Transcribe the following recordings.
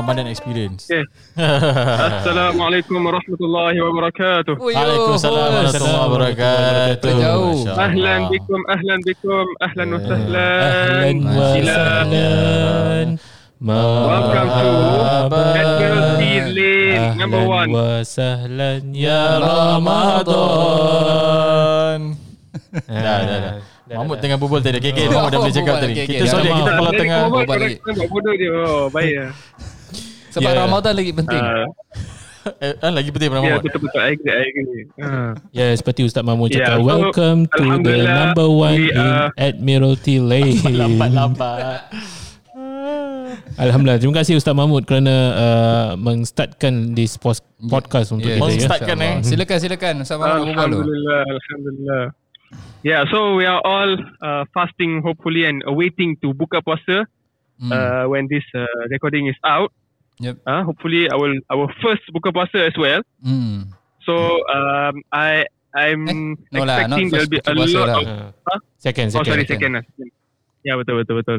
Ramadan experience. Okay. Assalamualaikum warahmatullahi wabarakatuh. Oh. Waalaikumsalam warahmatullahi wabarakatuh. Jauh. Ahlan bikum, ahlan bikum, ahlan wa sahlan. Ahlan wa sahlan. Welcome to Admiralty Lane number Ahlan one. wa sahlan ya Ramadan. Dah, dah, dah. Mahmud tengah berbual tadi. Okay, okay. Mahmud dah boleh cakap tadi. Kita sorry, kita kalau tengah... buat bodoh dia. Oh, baik lah. Sebab Yeah. Ramadan lagi penting. Ah, Eh, lagi penting daripada Ya, Mahmud. betul-betul. I agree, I agree. Ah. Ya, seperti Ustaz Mahmud Ya, cakap, so, welcome to the number one we in are- Admiralty Lane. Lambat-lambat. Alhamdulillah. Terima kasih Ustaz Mahmud kerana uh, mengstartkan this pos- podcast untuk Yeah. kita ya. Mengstart- Startkan, eh. Silakan silakan berbual dulu. Alhamdulillah, Alhamdulillah. Yeah, so we are all uh, fasting hopefully and awaiting to buka puasa Hmm. uh, when this uh, recording is out. Yep. Uh, hopefully our our first buka puasa as well. Hmm. So um, I I'm Eh, no lah, expecting not there'll be a lot lah. of Uh, second, oh second. sorry second lah. Ya betul betul betul.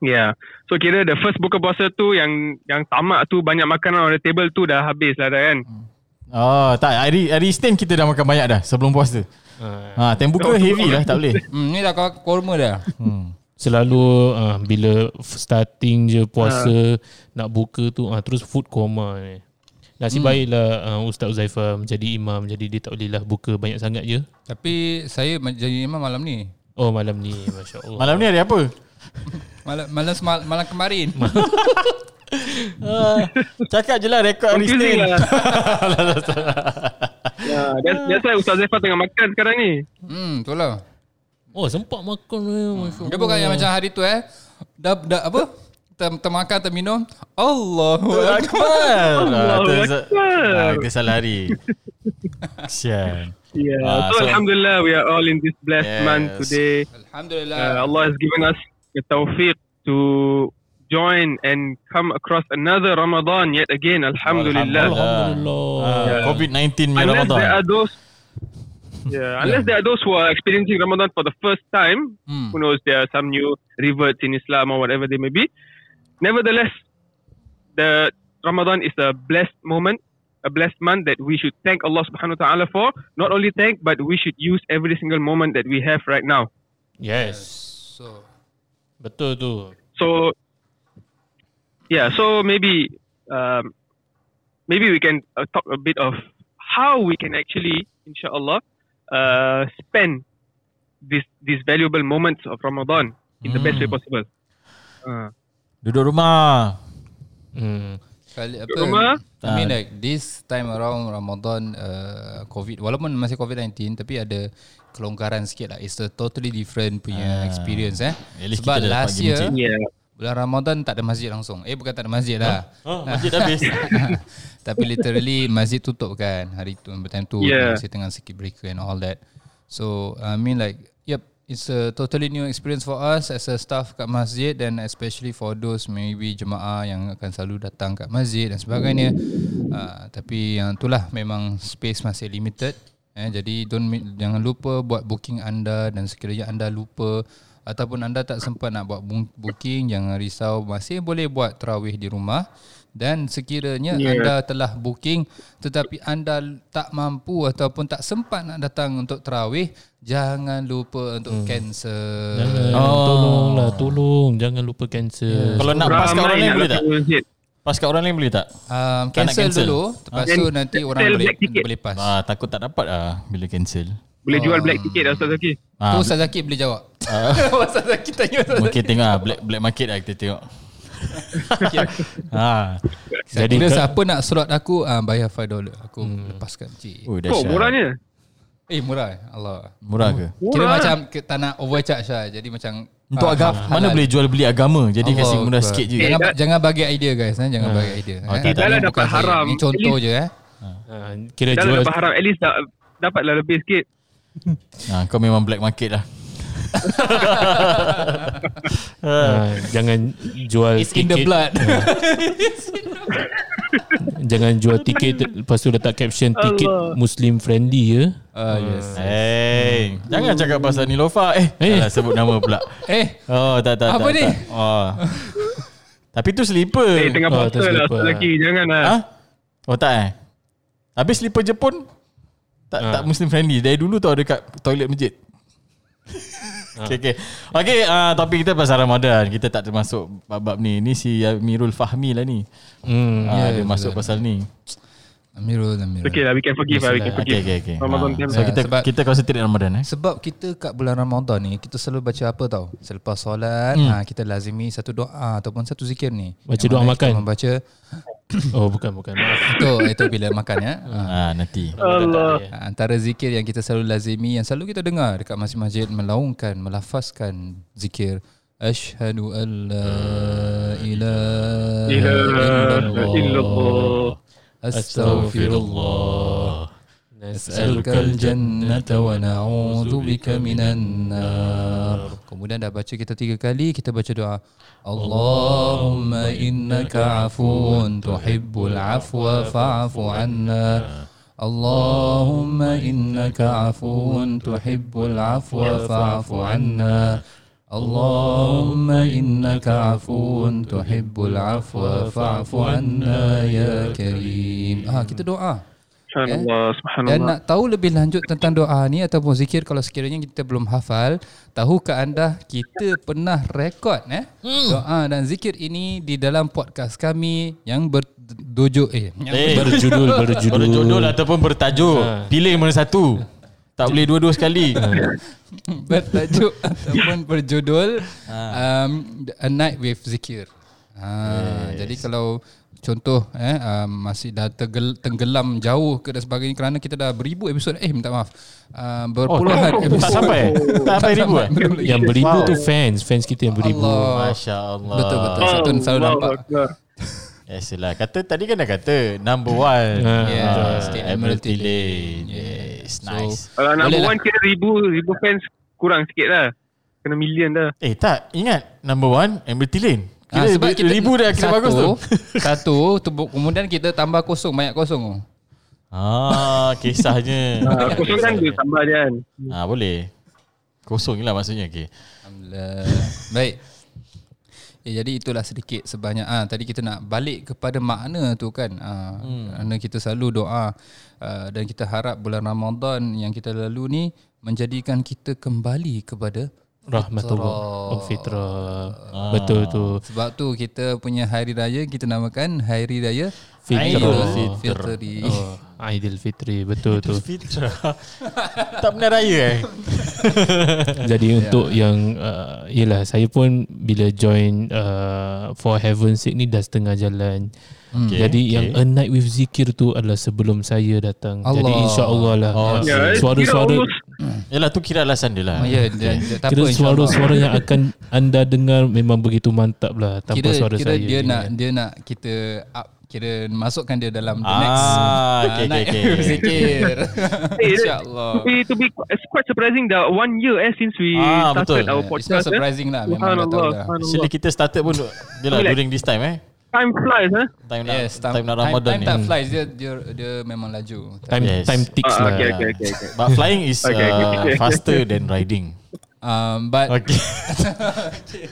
Yeah. So kira the first buka puasa tu yang yang tamak tu banyak makanan on the table tu dah habis lah dah kan. Oh, tak. Hari hari Isnin kita dah makan banyak dah sebelum puasa. Uh, Ha, time buka heavy lah, tak boleh. Hmm, ni dah kau korma dah. Hmm. Selalu uh, bila f- starting je puasa nak buka tu uh, terus food coma ni. Nasib hmm. baiklah uh, Ustaz Uzaifah menjadi imam jadi dia tak bolehlah buka banyak sangat je. Tapi saya jadi imam malam ni. Oh malam ni masya-Allah. Malam ni hari apa? Malam malam semal, malam kemarin. Ah, cakap je lah rekod hari Isnin. lah. yeah, that's, that's why Ustaz Zaifah tengah makan sekarang ni. hmm, betul lah. Oh sempat makan eh, masya-Allah. Dia bukan yang macam hari tu eh. Dah, dah apa? Ter, termakan, terminum. Allahu Akbar. Allahu Ah, Akbar. ah, Kita salah hari. Kesian. Yeah. Ah, so, so- Alhamdulillah, we are all in this blessed Yes. month today. Alhamdulillah. Uh, Allah has given us the tawfiq to join and come across another Ramadan yet again. Alhamdulillah. Alhamdulillah. Ah, Yeah. COVID-19 ni Unless Ramadan. there are those, yeah, unless there are those who are experiencing Ramadan for the first time, Hmm. who knows there are some new reverts in Islam or whatever they may be. Nevertheless, the Ramadan is a blessed moment, a blessed month that we should thank Allah Subhanahu Wa Taala for. Not only thank, but we should use every single moment that we have right now. Yes. So, Betul tu. So, yeah. So maybe, um, maybe we can uh, talk a bit of how we can actually, inshallah, uh, spend this these valuable moments of Ramadan in the best way possible. Uh, Duduk rumah. Hmm. kali apa? rumah. I mean like this time around Ramadan uh, COVID walaupun masih COVID-19 tapi ada kelonggaran sikit lah. It's a totally different punya experience eh. Sebab last year yeah. Bulan Ramadan tak ada masjid langsung. Eh bukan tak ada masjid lah. Oh, masjid dah habis. Tapi literally masjid tutup kan hari tu time tu Yeah. masih tengah circuit breaker and all that. So I mean like yep it's a totally new experience for us as a staff kat masjid and especially for those maybe jemaah yang akan selalu datang kat masjid dan sebagainya. Uh, tapi yang itulah memang space masih limited. Eh, jadi don't jangan lupa buat booking anda dan sekiranya anda lupa ataupun anda tak sempat nak buat bu- booking jangan risau masih boleh buat tarawih di rumah dan sekiranya yeah. Yeah. anda telah booking tetapi anda tak mampu ataupun tak sempat nak datang untuk tarawih jangan lupa untuk hmm. cancel Jangan Oh. tolonglah tolong jangan lupa cancel. Kalau nak pas kat orang lain boleh tak? Pas kat orang lain boleh tak? um, Tak cancel, cancel. dulu lepas tu nanti orang boleh boleh pas Ah, takut tak dapat ah bila cancel. Boleh jual Oh. black ticket dah Ustaz Zaki. Ah, tu Ustaz Zaki boleh jawab Ustaz Zaki tanya Ustaz Zaki mungkin tengok ah, black black market lah kita tengok. ha. Jadi Jadi Kira ka- siapa nak surat aku uh, bayar 5 dolar aku hmm. lepaskan cik. Oh, Oh, murahnya. Eh murah eh? Allah. Murah ke? Kira Murah. macam ke- tak nak overcharge lah. Jadi macam Untuk ah, agama mana boleh jual beli agama. Jadi Allah kasih murah sikit je. Jangan, Eh, jangan bagi idea guys eh? Jangan bagi idea. Okay, eh? dah lah Bukan dapat haram. Ni contoh At je eh. Ah, kira Dah jual dapat haram. At least dah, dapatlah lebih sikit. Ha, kau memang black market lah. ah, jangan jual It's in the tiket blood. jangan jual tiket lepas tu letak caption tiket muslim friendly ya. Ah yes. Hey, jangan cakap pasal Nilofa. Eh, Eh. eh. sebut nama pula. Eh, Oh, tak tak Apa tak. ni? tak. Oh. Tapi tu sleeper. Eh, tengah Oh, puasa lah lagi. Jangan lah. Ha? Oh tak eh? Habis sleeper Jepun tak Ah. tak Muslim friendly. Dari dulu tau dekat toilet masjid. okay, okay. Okay, uh, topik kita pasal Ramadan. Kita tak termasuk bab-bab ni. Ni si Amirul Fahmi lah ni. Hmm. Ah, Ya, dia masuk pasal ni. Amirul, Amirul. Okay lah, we can forgive lah. We can forgive. Okay, okay, okay. Ramadan Ah, time. so Ya, kita sebab- kita concentrate Ramadan eh. Sebab kita kat bulan Ramadan ni kita selalu baca apa tau? Selepas solat, hmm. ha, kita lazimi satu doa ataupun satu zikir ni. Baca Yang doa makan. Kita membaca Oh bukan bukan. Itu itu bila makan ya. Ha. Ah, nanti. Allah. Ha, Antara zikir yang kita selalu lazimi yang selalu kita dengar dekat masjid-masjid melaungkan, melafazkan zikir Ashhadu an la ilaha Ilaha illallah. Illallah Astaghfirullah Nas'aluka al-jannata wa na'udhu bika minan nar Kemudian dah baca kita tiga kali Kita baca doa Allahumma innaka afuun tuhibbul afwa fa'afu anna Allahumma innaka afuun tuhibbul afwa fa'afu anna Allahumma innaka afuun tuhibbul afwa fa'afu anna ya karim Ah kita doa Subhanallah. dan Subhanallah. nak tahu lebih lanjut tentang doa ni ataupun zikir kalau sekiranya kita belum hafal, tahukah anda kita pernah rekod eh hmm. doa dan zikir ini di dalam podcast kami yang berdojo eh yang Eh, Berjudul berjudul. berjudul ataupun bertajuk. Pilih mana satu. Tak boleh dua-dua sekali. bertajuk ataupun berjudul um, A Night with Zikir. Ha, Jadi kalau contoh eh um, masih dah tergel, tenggelam jauh ke dan sebagainya kerana kita dah beribu episod eh minta maaf. Uh, berpuluhan Oh, episod. tak sampai. Tak sampai ribu eh? Yang beribu Wow. tu fans, fans kita yang beribu. Allah. Masya Allah. Betul betul. Satu selalu Allahu nampak. Yes lah. Kata tadi kan dah kata number one. Ah. Yes, Ah, State Admiralty Admiralty Lane. Lane. Yes, So, nice. Kalau number Boleh lah. one kira ribu, ribu fans kurang sikit lah. Kena million dah. Eh tak, ingat number one Admiralty Lane. Kira sebab kita ribu dah kira satu, bagus tu. Satu, tu, kemudian kita tambah kosong, banyak kosong. Ah, kisahnya. Ah, kosong kan dia tambah je kan. Ah, boleh. Kosong je lah maksudnya. Okay. Alhamdulillah. Baik. Ya, jadi itulah sedikit sebanyak ah tadi kita nak balik kepada makna tu kan. Ah hmm. kerana kita selalu doa ah, dan kita harap bulan Ramadan yang kita lalu ni menjadikan kita kembali kepada Rahmatullah. Oh, fitrah. Betul tu. sebab tu kita punya hari raya kita namakan Hari Raya Fitrah. Fitri. Oh, Aidil Fitri. Betul tu. Tak pernah raya eh. Jadi untuk yang uh, Yelah saya pun Bila join uh, For Heaven's Sake ni Dah setengah jalan Hmm. Okay, Jadi okay. yang A Night With Zikir tu Adalah sebelum saya datang Allah. Jadi insyaAllah lah Oh, Ya, kira Suara-suara almost Yalah tu kira alasan dia lah. Oh, ya, dia, dia, tak Kira apa insyaAllah. suara-suara yang akan Anda dengar Memang begitu mantap lah Tanpa kira, suara kira saya dia je nak dia nak kita up kira masukkan dia dalam the Ah, next okay, night okay, okay. zikir. Eh, InsyaAllah. To be, to be, it's quite surprising that one year eh since we Ah, started betul. our It's not podcast. Eh. surprising lah memang dah tahu dah. Actually subhanallah. kita started pun Yalah Relax. during this time eh. Time flies eh. Time nak Yes, time, nak Ramadan time, ni. time tak flies dia, dia dia memang laju. Time, Yes. time ticks Ah, lah okay, okay, okay, okay. But flying is Okay, okay, uh, okay. faster than riding. Um, but Okay.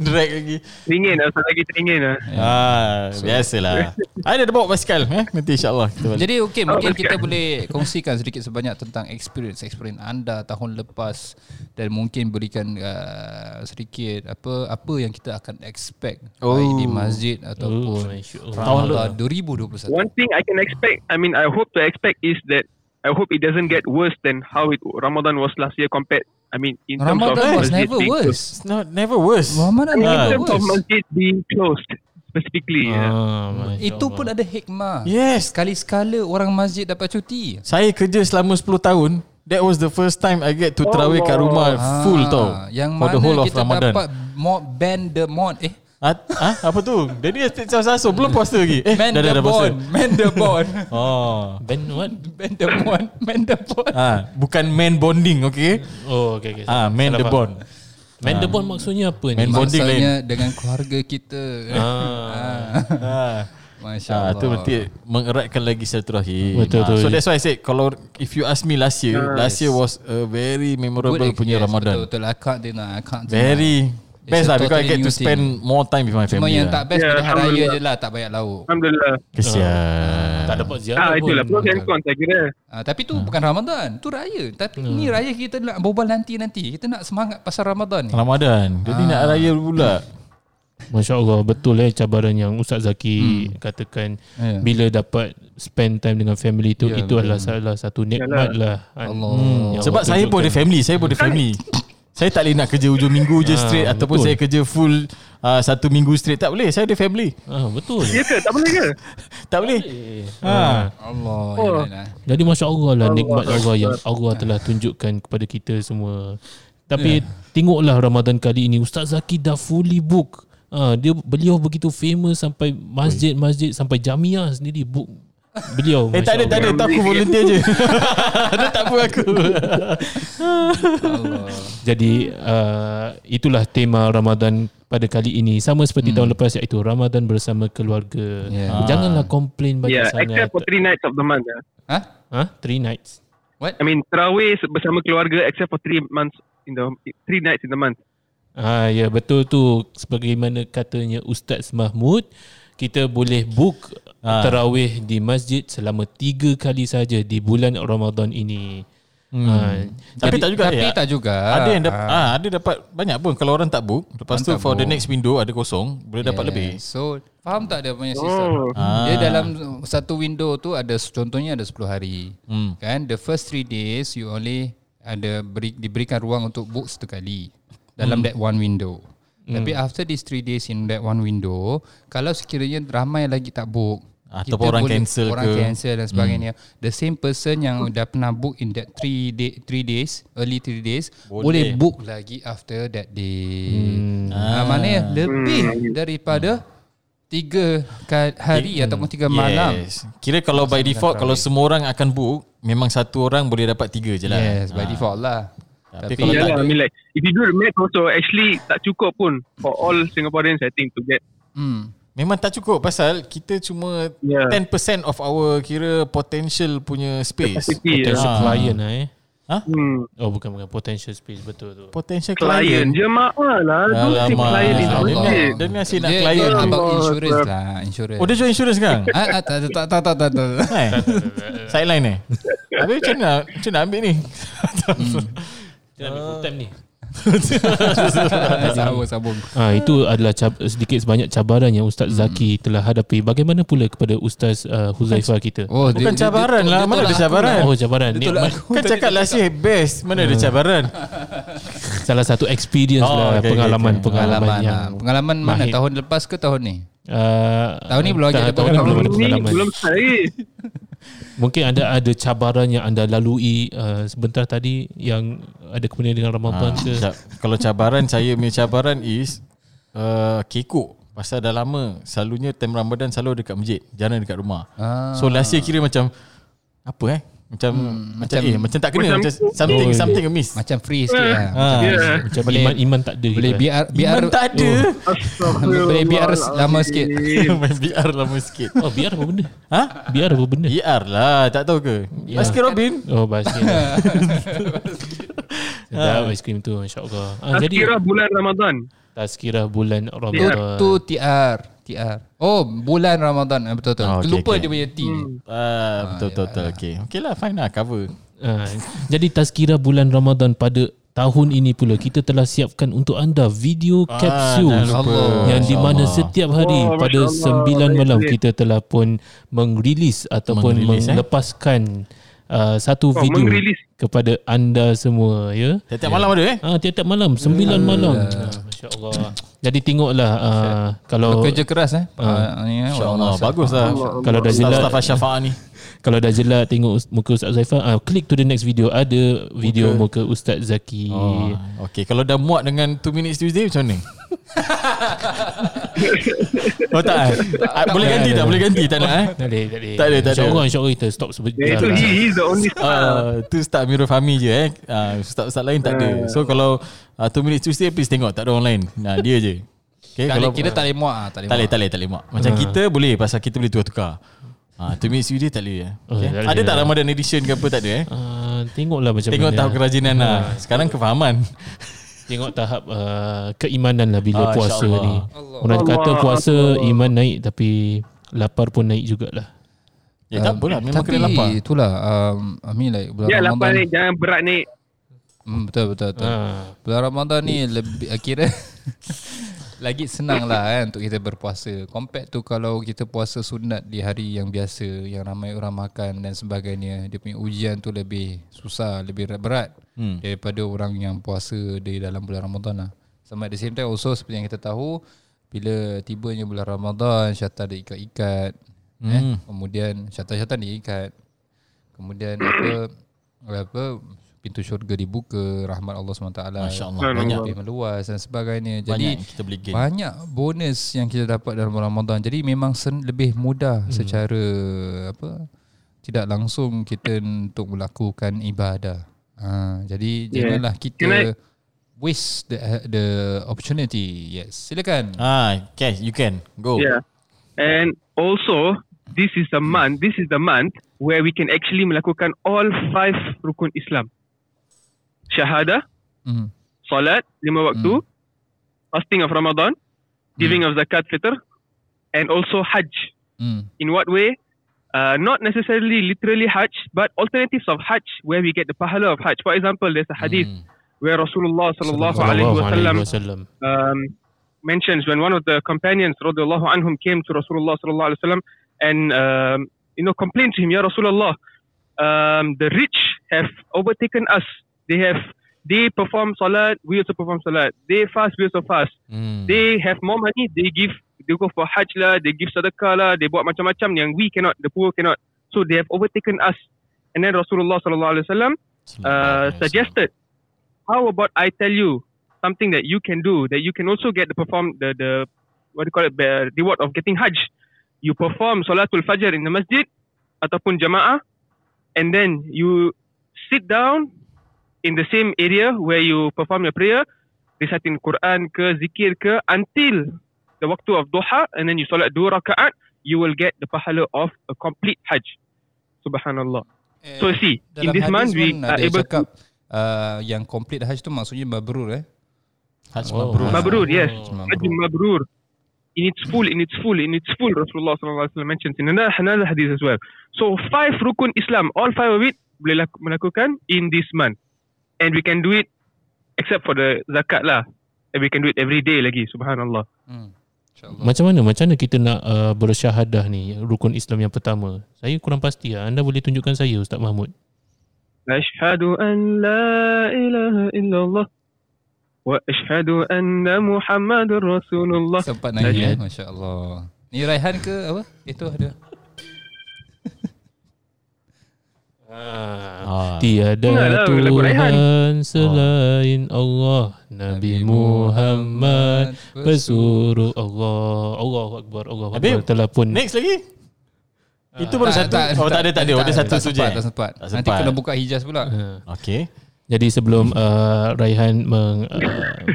Drag lagi. Teringin lah, lagi teringin lah. Ah, biasalah. Ada ada bawa basikal eh. Nanti insya-Allah kita balik. Jadi okey mungkin Oh, kita okay. boleh kongsikan sedikit sebanyak tentang experience experience anda tahun lepas dan mungkin berikan uh, sedikit apa apa yang kita akan expect oh. baik di masjid ataupun Allah. Ramadan 2021. One thing I can expect, I mean, I hope to expect is that I hope it doesn't get worse than how it Ramadan was last year compared. I mean, in terms Ramadan of was never being worse. It's not never worse. Ramadan Closed. In Ah. never terms of worse. masjid being closed specifically. yeah. Ah, Itu pun ada hikmah. Yes. Sekali-sekala orang masjid dapat cuti. Saya kerja selama 10 tahun. That was the first time I get to tarawih kat rumah full Ah, tau. Yang for mana the whole of kita Ramadan. dapat mod band the mod eh Ah, ah, apa tu? Dia ni estate saso belum puasa lagi. Eh, man dah dah the dah puasa. bond, man the bond, Oh. Ben what? man the bond, man the bond. Ah, bukan man bonding, okay? Oh okay, okay. Ah, man Salah the bond. Man the bond maksudnya apa ni? Man bonding lain. Maksudnya dengan keluarga kita. Ah. Ah. Masya Ah, Allah. tu berarti mengeratkan lagi silaturahim. Betul, Ah, betul. So that's why I said kalau if you ask me last year, Nice. last year was a very memorable Good punya yes, Ramadan. Betul, betul. I can't deny. I can't deny. Very Best lah because I get to spend more time with my Cuma family yang lah. tak best Ya, pada hari raya je lah tak banyak lauk. Alhamdulillah. Kesian. Tak dapat ziarah Ah, pun. itulah pros and cons saya kira. Ah, tapi tu bukan Ramadan, tu raya. Tapi ni raya kita nak berbual nanti-nanti. Kita nak semangat pasal Ramadan ni. Ramadan. Jadi nak raya pula. Masya Allah betul eh cabaran yang Ustaz Zaki katakan Ya. bila dapat spend time dengan family tu Ya, itu betul. adalah salah satu nikmat lah. Allah. Yang Sebab Allah saya pun ada family. Saya pun ada family. Saya tak boleh nak kerja hujung minggu je Ah, straight ataupun betul. saya kerja full uh, satu minggu straight. Tak boleh. Saya ada family. Ah betul. Ya ke? Tak boleh ke? Tak boleh. Ha. Allah. Oh. ya lah. Jadi masya Allah lah nikmat Allah yang Allah telah tunjukkan kepada kita semua. Tapi tengoklah Ramadan kali ini Ustaz Zaki dah fully book. Ah dia beliau begitu famous sampai masjid-masjid sampai jamiah sendiri book beliau. Eh tak ada, tak ada. Tak aku volunteer je. Ada tak apa aku. Allah. Jadi uh, itulah tema Ramadan pada kali ini sama seperti tahun lepas iaitu Ramadan bersama keluarga. Yeah. Janganlah komplain banyak Yeah, sangat. except for three nights of the month. ah. Ha? Ha? Three nights. What? I mean, Tarawih bersama keluarga except for three months in the three nights in the month. Ah ya betul tu sebagaimana katanya Ustaz Mahmud kita boleh book Ah. tarawih di masjid selama tiga kali saja di bulan Ramadan ini. Hmm. Ah, Tapi tak juga Tapi ya. tak juga. Ada yang dapat ah. ada dapat banyak pun kalau orang tak book. Lepas tu Orang tak for the book. next window ada kosong, boleh dapat lebih. So, faham tak dia punya sistem? Oh. Ah. Dia dalam satu window tu ada contohnya ada 10 hari. Hmm. Kan the first 3 days you only ada beri, diberikan ruang untuk book satu kali dalam Hmm. that one window. Tapi after these 3 days in that one window, kalau sekiranya ramai lagi tak book Ataupun kita orang boleh- cancel orang ke. Hmm. cancel dan sebagainya. The same person yang dah pernah book in that 3 day 3 days, early 3 days, boleh, Boleh. book lagi after that day. Hmm. Ah. maknanya lebih daripada tiga hari ataupun tiga malam. Yes. Kira kalau by default kalau semua orang akan book, memang satu orang boleh dapat tiga je lah. Yes, by default lah. Tapi Tapi, kalau yeah, tak lah, ada- I mean like if you do the math also actually tak cukup pun for all Singaporeans I think to get hmm, Memang tak cukup pasal kita cuma Yeah. 10% of our kira potential punya space. capacity. Potential Ah. client lah eh. Hmm. Oh bukan bukan potential space betul tu. Potential Client client. jemaah lah. Don't say Alamak. client Allah. legit. Dia ni asyik nak dia, client. dia about insurance lah, insurance. Oh dia jual insurance sekarang? ah, ah, tak, tak, tak, tak, tak, tak. Eh? Sideline eh? Habis macam mana, macam mana ambil ni? Kita ambil full time ni. Sambung. Ah itu adalah cab- sedikit sebanyak cabaran yang Ustaz Zaki telah hadapi. Bagaimana pula kepada Ustaz uh, Huzaifah kita? Oh, Bukan cabaran lah, mana ada cabaran? Oh cabaran Dia aku. Kan cakap last year best. Mana ada cabaran? salah satu experience Oh, lah okay, okay, pengalaman okay. pengalaman Pengalaman yang lah. Pengalaman mana? mahir. Tahun lepas ke tahun ni? Uh, Tahun ni belum lagi ada tahun ni belum ada pengalaman. belum start lagi. Mungkin anda ada cabaran yang anda lalui uh, sebentar tadi yang ada kemudian dengan Ramadan Ha, ke? Kalau cabaran saya punya cabaran is uh, kekok. Pasal dah lama Selalunya time Ramadan Selalu dekat masjid Jarang dekat rumah Ah. So last year kira macam Apa eh Macam Macam, macam- eh Macam tak kena macam- Macam something Oh, Something amiss Macam free sikit lah. Ah. Yeah. Macam Boleh- iman iman tak ada Boleh biar biar Iman tak ada Boleh biar lama sikit. VR lama sikit Oh biar apa benda? Ha? Biar apa benda? VR lah Tak tahu ke Ya. Basket Robin Oh basket. Sedap aiskrim tu insya-Allah. Ah, jadi Kira bulan Ramadan. tazkirah bulan Tu, Ramadan. tu TR TR Oh bulan Ramadan eh, Betul-betul Oh, okay, Terlupa okay. dia punya T ah, Betul betul betul Okay Okay lah fine lah cover Ah, jadi tazkirah bulan Ramadan pada tahun ini pula kita telah siapkan untuk anda video Ah, lupa. yang di mana setiap hari Oh, pada. 9 malam kita telah pun mengrilis ataupun Mengrilis, eh? melepaskan uh, satu Oh, video mengrilis. kepada anda semua ya. Tiap-tiap malam ada eh Ah tiap-tiap malam 9 malam. Ah, Masya-Allah. Jadi tengoklah uh, kalau Kerja keras eh? Ni, eh, InsyaAllah Bagus lah. Kalau dah jelas Staff-staff Syafa'ah ni kalau dah jelas tengok muka Ustaz Zaifah, ah, click to the next video ada video muka Ustaz Zaki. Oh, okay. Kalau dah muak dengan 2 minutes Tuesday macam mana? oh tak eh? Ah, Boleh ganti tak? Boleh ganti tak nak eh? Tak ada, tak ada. Tak ada, tak ada. InsyaAllah, insyaAllah kita stop sebentar. Yeah, itu he, he's the only star. Uh, tu start Mirul Fahmi je eh. Uh, Ustaz-ustaz lain tak ada. So kalau uh, 2 minutes Tuesday please tengok tak ada orang lain. Nah, dia je. Okay, Tak kalau kita tak boleh muak ah, Tak boleh tak boleh, muak. tak boleh, tak mak. Macam kita boleh pasal kita boleh tukar-tukar. Ah, 2 minutes Tuesday tak boleh. eh. Oh, Okay. tak boleh ada tak lah. Ramadan edition ke apa tak ada eh? Ah, tengoklah macam Tengok mana. tahap kerajinan lah. Sekarang kefahaman. Tengok tahap uh, keimanan lah bila Ah, puasa ni. Allah. Orang kata Allah. puasa iman naik tapi lapar pun naik jugalah. Ya tak apalah memang Tapi kena lapar. itulah um, I mean like bulan Ya lapar Ramadan ni jangan berat ni. hmm, Betul betul betul Ha. Bulan Ramadan ni lebih kira lagi senang lah kan untuk kita berpuasa. Compared tu kalau kita puasa sunat di hari yang biasa yang ramai orang makan dan sebagainya, dia punya ujian tu lebih susah, lebih berat Hmm. daripada orang yang puasa di dalam bulan Ramadan lah. Sama at the same time also seperti yang kita tahu bila tibanya bulan Ramadan syaitan diikat-ikat hmm. eh kemudian syaitan-syaitan diikat. Kemudian apa apa pintu syurga dibuka, rahmat Allah SWT Masya-Allah Banyak. banyak lebih meluas dan sebagainya. banyak Jadi yang kita boleh gain. banyak bonus yang kita dapat dalam bulan Ramadan. Jadi memang sen, lebih mudah hmm. secara apa tidak langsung kita untuk melakukan ibadah. Ha, jadi Yeah. janganlah kita waste the the opportunity. Yes, silakan. Ah, okay, you can go. Yeah. And also, this is a month. This is the month where we can actually melakukan all five rukun Islam. Syahadah, Hmm. salat lima waktu, fasting of Ramadan, giving of zakat fitr, and also Hajj. Hmm. In what way? Uh, not necessarily literally Hajj, but alternatives of Hajj where we get the pahala of Hajj. For example, there's a hadith Hmm. where Rasulullah sallallahu alaihi wasallam wasallam. um, mentions when one of the companions radiallahu anhum came to Rasulullah sallallahu alaihi wasallam and um, you know complained to him, Ya Rasulullah, um, the rich have overtaken us. They have they perform salat, we also perform salat. They fast, we also fast. Hmm. They have more money, they give they go for hajj lah, they give sedekah lah, they buat macam-macam yang we cannot, the poor cannot. So they have overtaken us. And then Rasulullah sallallahu alaihi wasallam uh, suggested, how about I tell you something that you can do that you can also get the perform the the what do you call it the reward of getting Hajj. You perform Salatul Fajr in the masjid ataupun jamaah, and then you sit down in the same area where you perform your prayer, reciting Quran ke zikir ke until the waktu of duha, and then you solat dua rakaat, you will get the pahala of a complete Hajj. Subhanallah. So see, in this month we are able cakap uh, yang complete hajj tu maksudnya mabrur eh. Hajj Oh. mabrur. Mabrur, yes. Mabrur. Hajj Mabrur. In its full, in its full, in its full, Rasulullah wasallam mentions in another, another hadith as well. So five rukun Islam, all five of it boleh laku, melakukan in this month, and we can do it except for the zakat lah, and we can do it every day lagi. Subhanallah. Hmm. InsyaAllah. Macam mana macam mana kita nak uh, bersyahadah ni rukun Islam yang pertama? Saya kurang pasti lah. Anda boleh tunjukkan saya Ustaz Mahmud. Ashhadu an la ilaha illallah wa ashhadu anna Muhammadur Rasulullah. Sempat eh, masya-Allah. Ni Raihan ke apa? Itu ada. Ah. Tiada Enggak lah, lagu Raihan. Tuhan selain Allah Nabi Muhammad Pesuruh Allah Allahu Akbar Allahu Akbar Habib, Telah pun Next lagi. Itu baru satu. oh tak ada tak ada. Oh, ada satu tak saja. sempat, tak sempat. Tak Nanti kena buka hijaz pula. Okay. Jadi sebelum uh, Raihan meng, uh,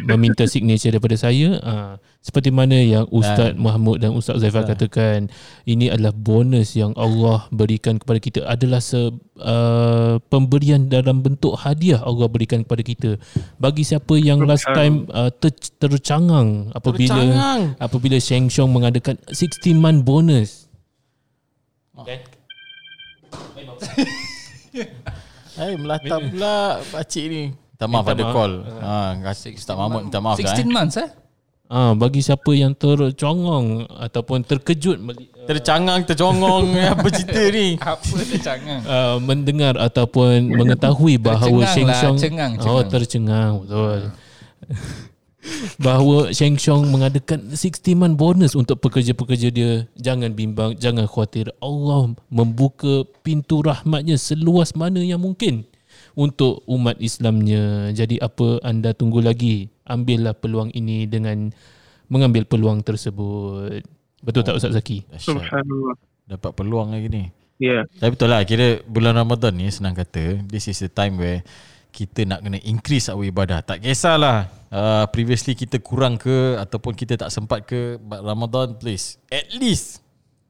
meminta signature daripada saya, uh, seperti mana yang Ustaz Mahmud dan Ustaz Zaifal katakan, ini adalah bonus yang Allah berikan kepada kita adalah se, uh, pemberian dalam bentuk hadiah Allah berikan kepada kita. Bagi siapa yang last time uh, ter, tercangang apabila Tercangang. apabila Sheng Xiong mengadakan 60 month bonus. Hai melata pula pakcik ni. Minta maaf Minta ada maaf. call. Ha, kasih Ustaz Mahmud minta maaf lah 16 eh. months eh? Ah, bagi siapa yang tercongong ataupun terkejut meli- Tercangang, tercongong apa cerita ni? Apa tercangang? uh, mendengar ataupun mengetahui bahawa Tercengang Sheng lah, Xiong cengang, oh cengang. tercengang betul bahawa Sheng Xiong mengadakan 60 month bonus untuk pekerja-pekerja dia jangan bimbang jangan khawatir Allah membuka pintu rahmatnya seluas mana yang mungkin untuk umat Islamnya jadi apa anda tunggu lagi ambillah peluang ini dengan mengambil peluang tersebut betul tak Ustaz Zaki. Subhanallah. Dapat peluang lagi ni. Yeah. Tapi betul lah Kira bulan Ramadan ni Senang kata This is the time where Kita nak kena increase our ibadah Tak kisahlah uh, Previously kita kurang ke Ataupun kita tak sempat ke But Ramadan please At least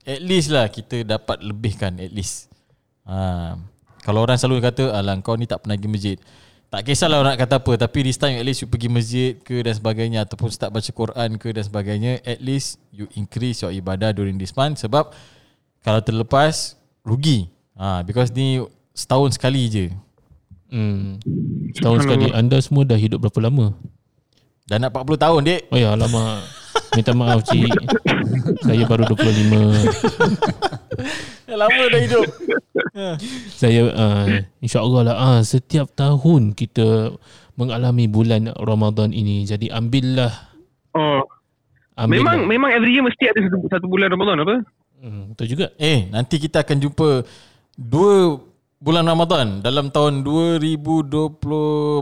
At least lah Kita dapat lebihkan At least uh, Kalau orang selalu kata Alah kau ni tak pernah pergi masjid Tak kisahlah orang nak kata apa Tapi this time at least you pergi masjid ke dan sebagainya Ataupun start baca Quran ke dan sebagainya At least you increase your ibadah during this month Sebab kalau terlepas rugi ha, Because ni setahun sekali je Hmm. Setahun sekali anda semua dah hidup berapa lama? Dah nak 40 tahun dek Oh ya alamak. Minta maaf cik. Saya baru 25. Dah lama dah hidup Saya uh, insya-Allah lah uh, setiap tahun kita mengalami bulan Ramadan ini. Jadi ambillah Oh, ambillah. memang memang every year mesti ada satu, satu bulan Ramadan apa? hmm, betul juga. Eh nanti kita akan jumpa Dua bulan Ramadan Dalam tahun 2020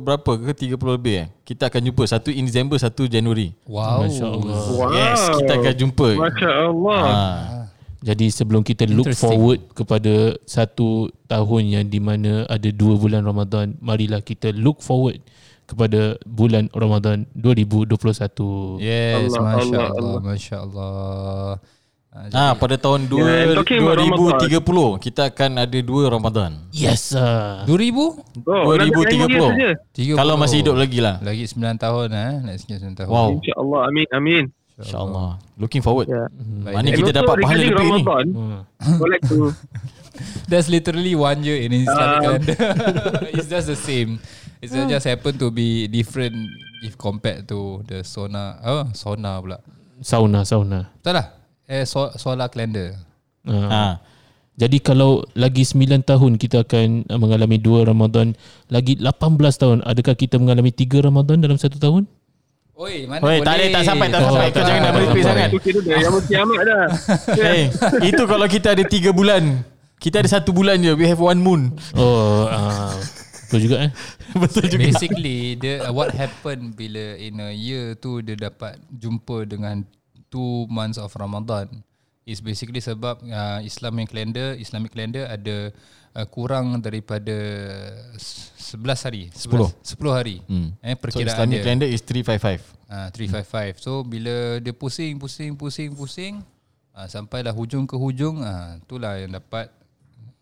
Berapa ke 30 lebih eh Kita akan jumpa Satu in December Satu Januari Wow. Masya-Allah. Wow. Yes kita akan jumpa Masya Allah. ha. Jadi sebelum kita look forward kepada satu tahun yang di mana ada dua bulan Ramadan, marilah kita look forward kepada bulan Ramadan 2021. Yes, Allah, Masya Allah, Allah, Allah. Masya Allah. Ah, pada tahun Yeah, and dua, talking about 2030 kita akan ada dua Ramadan. Yes sir. 2000? Oh, nanti 2030. nine years saja. 30. Kalau masih hidup lagi lah. Lagi 9 tahun eh. Next year 9 tahun. Wow. InsyaAllah. Amin. Amin. InsyaAllah. Looking forward. Yeah. Baik. Mana kita dapat pahala lebih ni. Ramadan, Hmm. I would like to That's literally one year in Islamic Ah. calendar. it's just the same. It's just happen to be different if compared to the sona. Oh, sona pula. Sauna, sauna. Betul lah. Eh, so, solar calendar. Uh, Ha. Jadi kalau lagi 9 tahun kita akan mengalami dua Ramadan, lagi 18 tahun, adakah kita mengalami tiga Ramadan dalam satu tahun? Oi, mana Oi, boleh? tak boleh, tak sampai, tak Oh, sampai. Kau jangan meripik tak sangat. Itu kira dah yang kiamat dah. Eh, itu kalau kita ada tiga bulan. Kita ada satu bulan je. We have one moon. Oh, uh, betul juga eh. Betul juga. Basically, the uh, what happen bila in a year tu dia dapat jumpa dengan two months of Ramadan is basically sebab uh, Islamic calendar, Islamic calendar ada uh, kurang daripada s- 11 hari, 11, 10 hari. Hmm. Eh So perkiraan Islamic dia. calendar is 355. Ah, 355. So bila dia pusing pusing pusing pusing ah, sampailah hujung ke hujung ah itulah yang dapat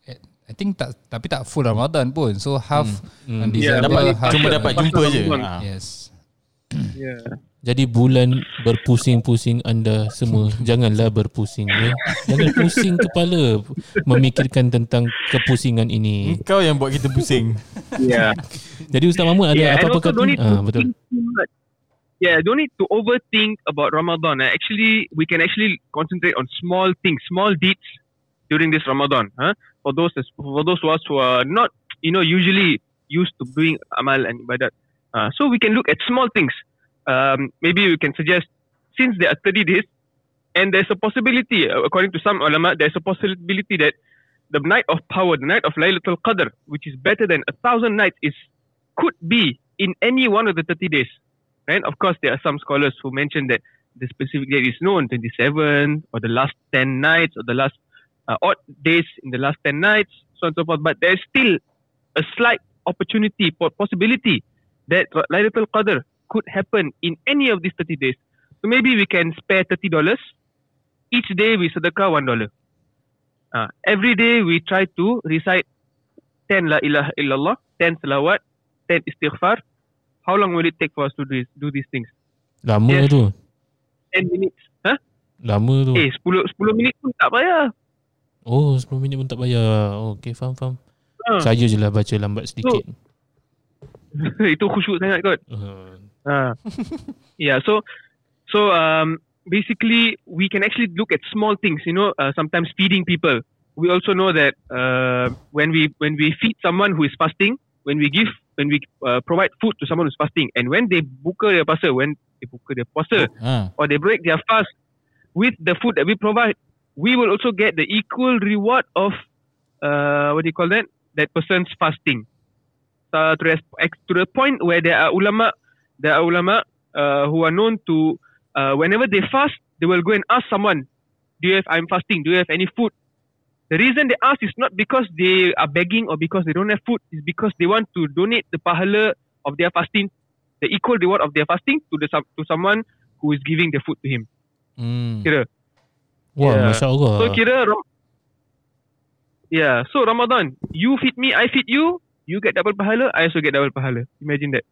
eh, I think tak tapi tak full Ramadan pun. So half hmm. Yeah, December Dapat, half cuma dapat jumpa je. Ha. Yes. Yeah. Jadi bulan berpusing-pusing anda semua janganlah berpusing ya. Jangan pusing kepala memikirkan tentang kepusingan ini. Kau yang buat kita pusing. Yeah. Jadi Ustaz Mahmud ada yeah, and apa-apa kata? Ah betul. Yeah, don't need to overthink about Ramadan. Uh, Actually, we can actually concentrate on small things, small deeds during this Ramadan. Huh? For those for those of us who are not, you know, usually used to doing amal and ibadat. Uh, so we can look at small things. Um, maybe we can suggest since there are 30 days, and there's a possibility, uh, according to some ulama, there's a possibility that the night of power, the night of Laylatul Qadr, which is better than a thousand nights, is could be in any one of the 30 days. Right? Of course, there are some scholars who mention that the specific date is known, 27, or the last 10 nights, or the last uh, odd days in the last 10 nights, so on and so forth. But there's still a slight opportunity, po- possibility that Laylatul Qadr could happen in any of these 30 days. So maybe we can spare $30. Each day we sedekah $1. Uh, every day we try to recite 10 La ilaha illallah, 10 salawat, 10 istighfar. How long will it take for us to do, this, do these things? Lama Yes. tu. 10 minutes. Huh? Lama tu. Eh, 10, 10 minit pun tak payah. Oh 10 minit pun tak bayar. Oh, okay faham faham. Ha. Saya je lah baca lambat sedikit. Itu khusyuk sangat kot. Uh, Uh, yeah, so so um, basically we can actually look at small things. You know, uh, sometimes feeding people. We also know that uh, when we when we feed someone who is fasting, when we give when we uh, provide food to someone who's fasting, and when they buka their puasa, when they buka their puasa Ha. or they break their fast with the food that we provide, we will also get the equal reward of uh, what do you call that? That person's fasting. Uh, to the point where there are ulama, there are ulama uh, who are known to, uh, whenever they fast, they will go and ask someone, "Do you have? I'm fasting. Do you have any food?" The reason they ask is not because they are begging or because they don't have food. Is because they want to donate the pahala of their fasting, the equal reward of their fasting to the to someone who is giving the food to him. Hmm. Kira. wah, Yeah. Masya Allah. So kira Yeah, so Ramadan, you feed me, I feed you, You get double pahala, I also get double pahala. Imagine that.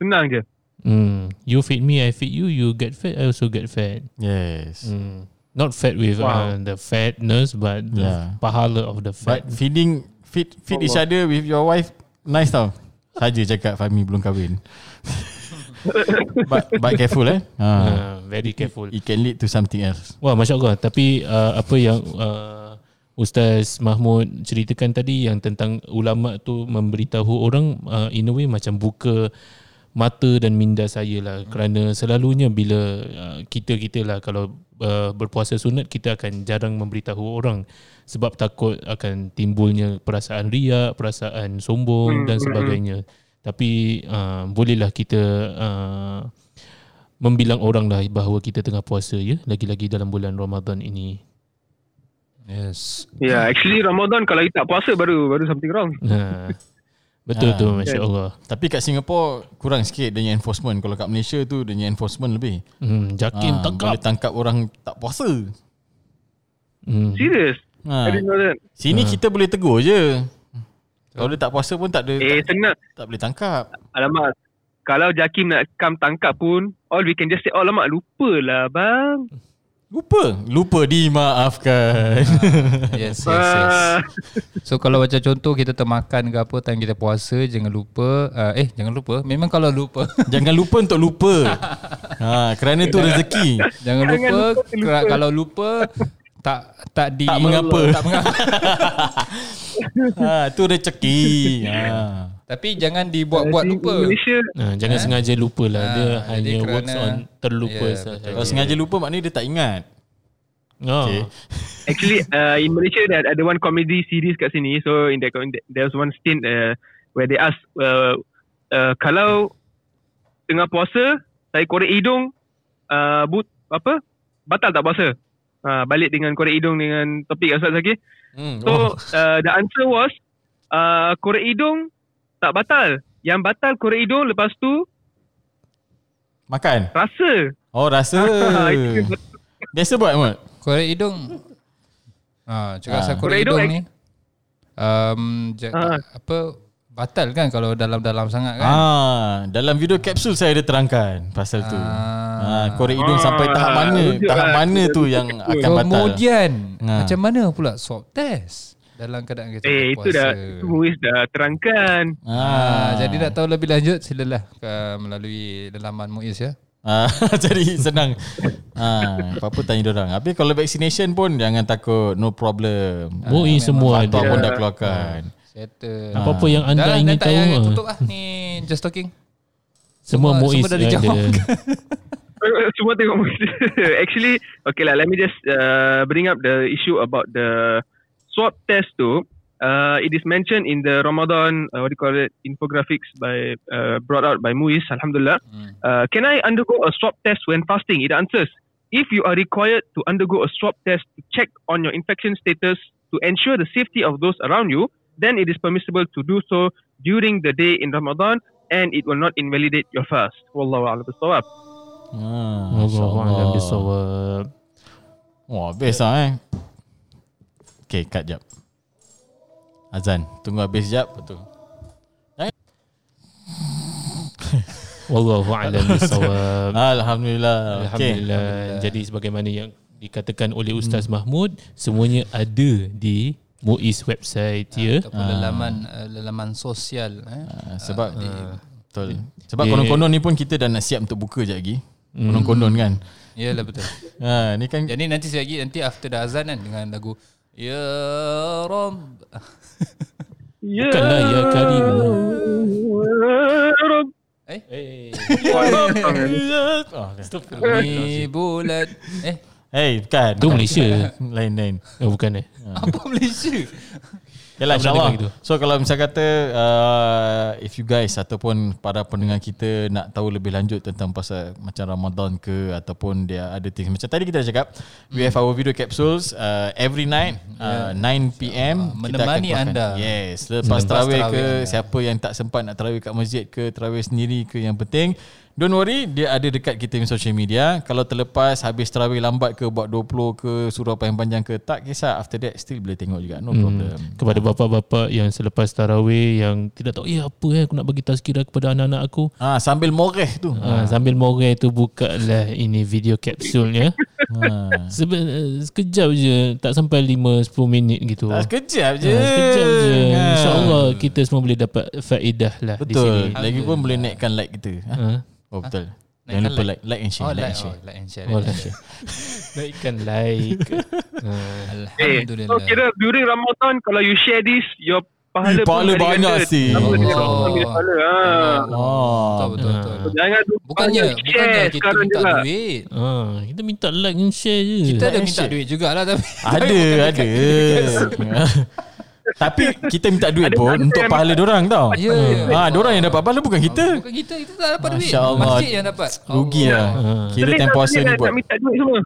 Senang je. Hmm. You feed me, I feed you. You get fat, I also get fat. Yes. Hmm. Not fat with Wow. uh, the fatness, but the Yeah. pahala of the fat. But feeding feed feed each other with your wife nice tau. Saja cakap Fahmi belum kahwin. but, but careful eh. Ha. uh, very careful. It can lead to something else. Wah, masya Allah. Tapi uh, apa yang uh, Ustaz Mahmud ceritakan tadi yang tentang ulama tu memberitahu orang uh, in a way macam buka mata dan minda saya lah kerana selalunya bila uh, kita kita lah kalau uh, berpuasa sunat kita akan jarang memberitahu orang sebab takut akan timbulnya perasaan riak, perasaan sombong dan sebagainya. Tapi uh, bolehlah kita uh, membilang orang lah bahawa kita tengah puasa ya lagi-lagi dalam bulan Ramadan ini. Yes. Yeah, actually Ramadan kalau you tak puasa baru baru something wrong. Ha. Betul Ah, tu masya-Allah. Tapi kat Singapore kurang sikit dia enforcement. Kalau kat Malaysia tu dia enforcement lebih. Hmm, jakim Ah, tangkap. Boleh tangkap orang tak puasa. Hmm. Serious? Ha. I didn't know that. Sini kita boleh tegur je. Kalau dia tak puasa pun tak ada Eh, tak, senang. tak boleh tangkap. Alamak. Kalau Jakim nak come tangkap pun, all we can just say, oh alamak, lupa lah bang. Lupa, lupa dimaafkan. Yes, yes, yes. Ah, So kalau macam contoh kita termakan ke apa time kita puasa jangan lupa uh, eh jangan lupa memang kalau lupa Jangan lupa untuk lupa. ha, kerana tu rezeki. jangan Jangan lupa, lupa lupa lupa. kalau lupa tak tak di Tak mengapa. tak mengapa ha, tu rezeki. Ha. Tapi jangan dibuat-buat di lupa Malaysia, Ha, jangan Eh? sengaja lupa lah. Ah, dia hanya kerana- works on terlupa Ya, sahaja. betul. Kalau sengaja lupa maknanya dia tak ingat. Oh. Okay. actually uh, in Malaysia there ada one comedy series kat sini. So in that there's one stint uh, where they ask uh, uh, kalau tengah puasa saya korek hidung uh, but apa batal tak puasa? Uh, balik dengan korek hidung dengan topik Ustaz Zaki. Hmm. So Oh. uh, the answer was uh, korek hidung tak batal. Yang batal korek hidung lepas tu Makan. rasa. Oh rasa. Biasa buat Mat. korek hidung ah cakap Ah. pasal korek Korek hidung hidung ni um Ah. apa batal kan kalau dalam-dalam sangat kan Ah, dalam video kapsul saya ada terangkan pasal tu. Ah. Ah, korek hidung sampai tahap mana? Tahap lah. mana tu yang akan batal? Kemudian Ha. macam mana pula swab test dalam keadaan kita Eh itu berpuasa. dah itu Muiz dah terangkan. Ah, Ah, jadi nak tahu lebih lanjut silalah ke melalui laman Muiz ya. Ah, jadi senang. Ah, apa-apa tanya dia orang. Habis kalau vaccination pun jangan takut, no problem. MUI semua Fatwa ada. pun dah keluarkan. Settle. Apa-apa yang anda Dah ingin dah tahu payah ah, tutup lah ni just talking. semua semua- MUI semua dah ada. dijawab. Semua tengok Muiz. Actually, okay lah. Let me just uh, bring up the issue about the swab test tu. Uh, it is mentioned in the Ramadan, uh, what do you call it, infographics by uh, brought out by Muiz. Alhamdulillah. Hmm. Uh, can I undergo a swab test when fasting? It answers, if you are required to undergo a swab test to check on your infection status to ensure the safety of those around you, then it is permissible to do so during the day in Ramadan and it will not invalidate your fast. Wallahu a'lam bishawab. Ah, Allahu a'lam insyaAllah. bisawab. Wah, best lah eh. Okay, cut jap. Azan, tunggu habis jap. Betul. Wallahu a'lam bisawab. Alhamdulillah. Okay. Alhamdulillah. Jadi sebagaimana yang dikatakan oleh Ustaz Mahmud, semuanya ada di MUIS website ya. Ataupun lelaman uh, lelaman sosial eh. Ah, sebab betul. Sebab Dia- konon-konon ni pun kita dah nak siap untuk buka je lagi. Konon-konon kan. Yalah betul. Ha, ni kan Jadi nanti sekejap lagi nanti after dah azan kan dengan lagu Ya Rabb. Bukanlah ya Karim. Eh? Eh. oh, okay. Ni bulan eh Hey, bukan. Tu Malaysia. Lain lain. Oh, bukan eh. apa Malaysia? Yalah insyaAllah So kalau misal kata uh, If you guys Ataupun para pendengar kita Nak tahu lebih lanjut Tentang pasal Macam Ramadan ke Ataupun dia ada things Macam tadi kita dah cakap We have our video capsules uh, Every night uh, 9pm kita akan Menemani keluarkan. anda. Yes Lepas terawih ke. Siapa yang tak sempat Nak terawih kat masjid ke Terawih sendiri ke Yang penting Don't worry, dia ada dekat kita punya social media. Kalau terlepas habis tarawih lambat ke buat 20 ke surah yang panjang ke tak kisah after that still boleh tengok juga. No problem. Kepada bapa-bapa yang selepas tarawih yang tidak tahu, eh apa eh aku nak bagi tazkirah kepada anak-anak aku. Ah sambil moreh tu. Ha, sambil moreh tu buka lah ini video kapsulnya. Ha. Sebe- sekejap je, tak sampai 5-10 minit gitu. Tak sekejap je. Ha, sekejap je. Ha. InsyaAllah kita semua boleh dapat faedah lah di sini. Betul. Lagi pun boleh naikkan like kita. Ha? Ha? Oh betul. Jangan Naikkan lupa like, like and share. Oh, like like, and share. oh, like and share. Oh, like and like. share. Naikkan like. ha. Eh, Alhamdulillah. so kira during Ramadan kalau you share this, your pahala Eh, pahala pun banyak dengan Oh. pahala. Ha. Oh. Betul, betul, betul. Ha. Jangan lupa Bukannya, bukannya kita minta juga. duit. Ha, kita minta like and share je. Kita ada and minta share. duit jugalah tapi Ada, ada. Tapi kita minta duit pun untuk pahala dorang tau. Ya, ya. Ah, dorang yang dapat pahala bukan kita. Bukan kita, kita tak dapat duit. Masya Allah. Masjid yang dapat. Rugi lah. Kira Pelik time tak puasa ni buat. Nak minta duit semua.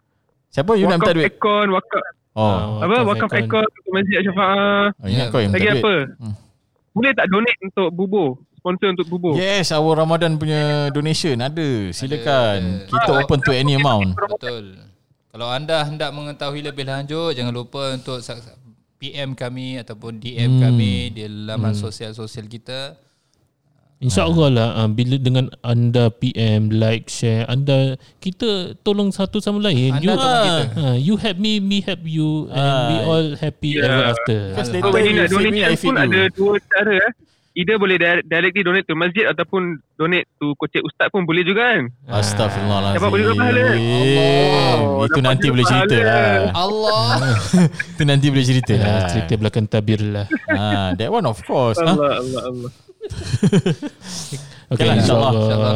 Siapa you nak minta Wakaf duit? ekon, wakaf. Oh. Apa? Wakaf ekon untuk Masjid Syafa'ah. Oh, ingat Ya, kau yang minta Lagi duit. apa? Hmm. Boleh tak donate untuk bubur? Sponsor untuk bubur? Yes, our Ramadan punya donation ada. Silakan. Ada. Kita open to any amount. Betul. Kalau anda hendak mengetahui lebih lanjut, jangan lupa untuk PM kami ataupun DM Hmm. kami di laman sosial-sosial kita. InsyaAllah lah uh, Bila dengan anda PM Like share Anda Kita tolong satu sama lain Anda You, tolong kita. uh, you help me Me help you And Ah. we all happy Yeah. ever after Because So later when you you nak feed me, I feed pun ada you. dua cara eh. Either boleh di- directly donate to masjid ataupun donate to kocek ustaz pun boleh juga kan. Astagfirullahalazim. Dapat boleh pahala. Allah. Itu dapat nanti boleh cerita lah. Allah. Itu nanti boleh cerita uh, lah. Cerita belakang tabir lah Ah, that one of course. Ah. Allah Allah Allah. Okay lah, insyaAllah. insyaAllah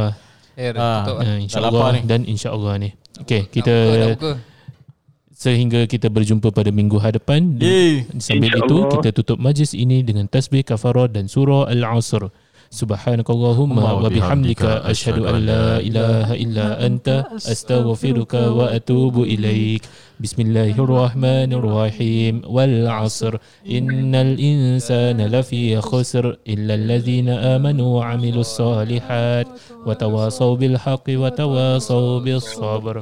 Eh, Ah. tutup Uh, lah. Dah lapar InsyaAllah ni. Dan insyaAllah ni Okay Dah kita buka, dah buka. Sehingga kita berjumpa pada minggu hadapan Yeay. Sambil InsyaAllah. itu kita tutup majlis ini dengan tasbih kafarah dan surah Al-Asr. Subhanakallahumma wa bihamdika asyhadu an la ilaha illa anta astaghfiruka wa atubu ilaik. Bismillahirrahmanirrahim. Wal 'asr innal insana lafi khusr illa alladhina amanu wa 'amilus solihat wa tawasaw bil haqqi wa tawasaw bis sabr.